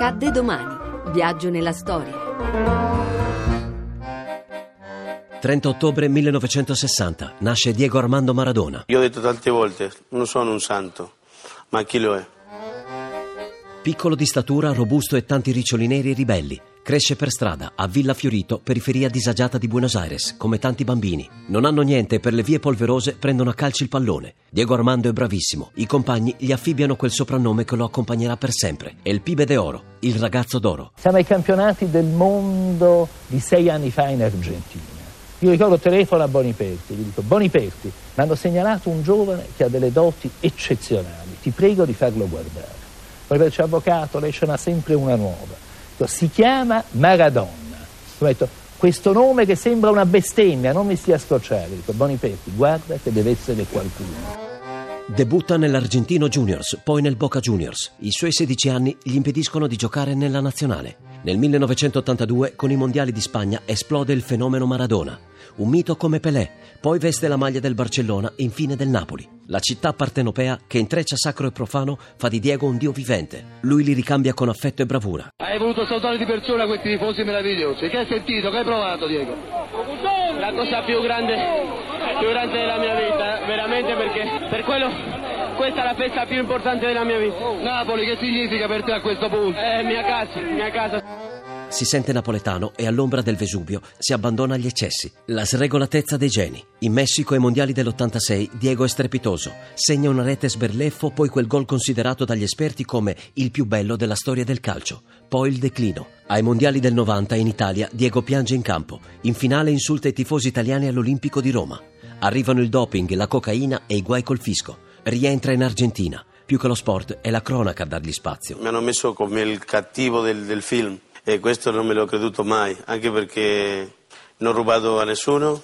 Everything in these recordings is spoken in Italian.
Accadde domani. Viaggio nella storia. 30 ottobre 1960 nasce Diego Armando Maradona. Io ho detto tante volte, non sono un santo, ma chi lo è? Piccolo di statura, robusto e tanti riccioli neri e ribelli. Cresce per strada, a Villa Fiorito, periferia disagiata di Buenos Aires, come tanti bambini. Non hanno niente e per le vie polverose prendono a calci il pallone. Diego Armando è bravissimo. I compagni gli affibbiano quel soprannome che lo accompagnerà per sempre. Il Pibe de Oro, il ragazzo d'oro. Siamo ai campionati del mondo di sei anni fa in Argentina. Io ricordo telefono a Boniperti, gli dico Boniperti, mi hanno segnalato un giovane che ha delle doti eccezionali, ti prego di farlo guardare. Boniperti avvocato, lei ce n'ha sempre una nuova. Si chiama Maradona. Ho detto, questo nome che sembra una bestemmia, non mi stia a scocciare. Dico, Boniperti, guarda che deve essere qualcuno. Debutta nell'Argentino Juniors, poi nel Boca Juniors. I suoi 16 anni gli impediscono di giocare nella nazionale. Nel 1982, con i mondiali di Spagna, esplode il fenomeno Maradona. Un mito come Pelé, poi veste la maglia del Barcellona e infine del Napoli. La città partenopea che intreccia sacro e profano fa di Diego un dio vivente. Lui li ricambia con affetto e bravura. Hai voluto salutare di persona questi tifosi meravigliosi. Che hai sentito? Che hai provato, Diego? La cosa più grande, più grande della mia vita, veramente perché per quello questa è la festa più importante della mia vita. Napoli, che significa per te a questo punto? È mia casa, mia casa. Si sente napoletano e all'ombra del Vesuvio si abbandona agli eccessi. La sregolatezza dei geni. In Messico ai mondiali dell'86 Diego è strepitoso. Segna una rete sberleffo, poi quel gol considerato dagli esperti come il più bello della storia del calcio. Poi il declino. Ai mondiali del 90 in Italia Diego piange in campo. In finale insulta i tifosi italiani all'Olimpico di Roma. Arrivano il doping, la cocaina e i guai col fisco. Rientra in Argentina. Più che lo sport è la cronaca a dargli spazio. Mi hanno messo come il cattivo del, del film e questo non me l'ho creduto mai, anche perché non ho rubato a nessuno,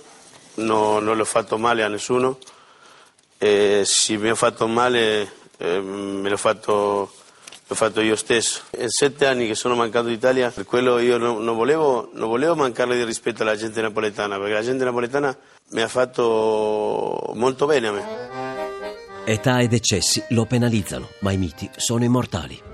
no, non l'ho fatto male a nessuno e se mi ho fatto male eh, me l'ho fatto, l'ho fatto, io stesso. In sette anni che sono mancato d'Italia, per quello io non, non, volevo, non volevo mancarle di rispetto alla gente napoletana, perché la gente napoletana mi ha fatto molto bene a me. Età ed eccessi lo penalizzano, ma i miti sono immortali.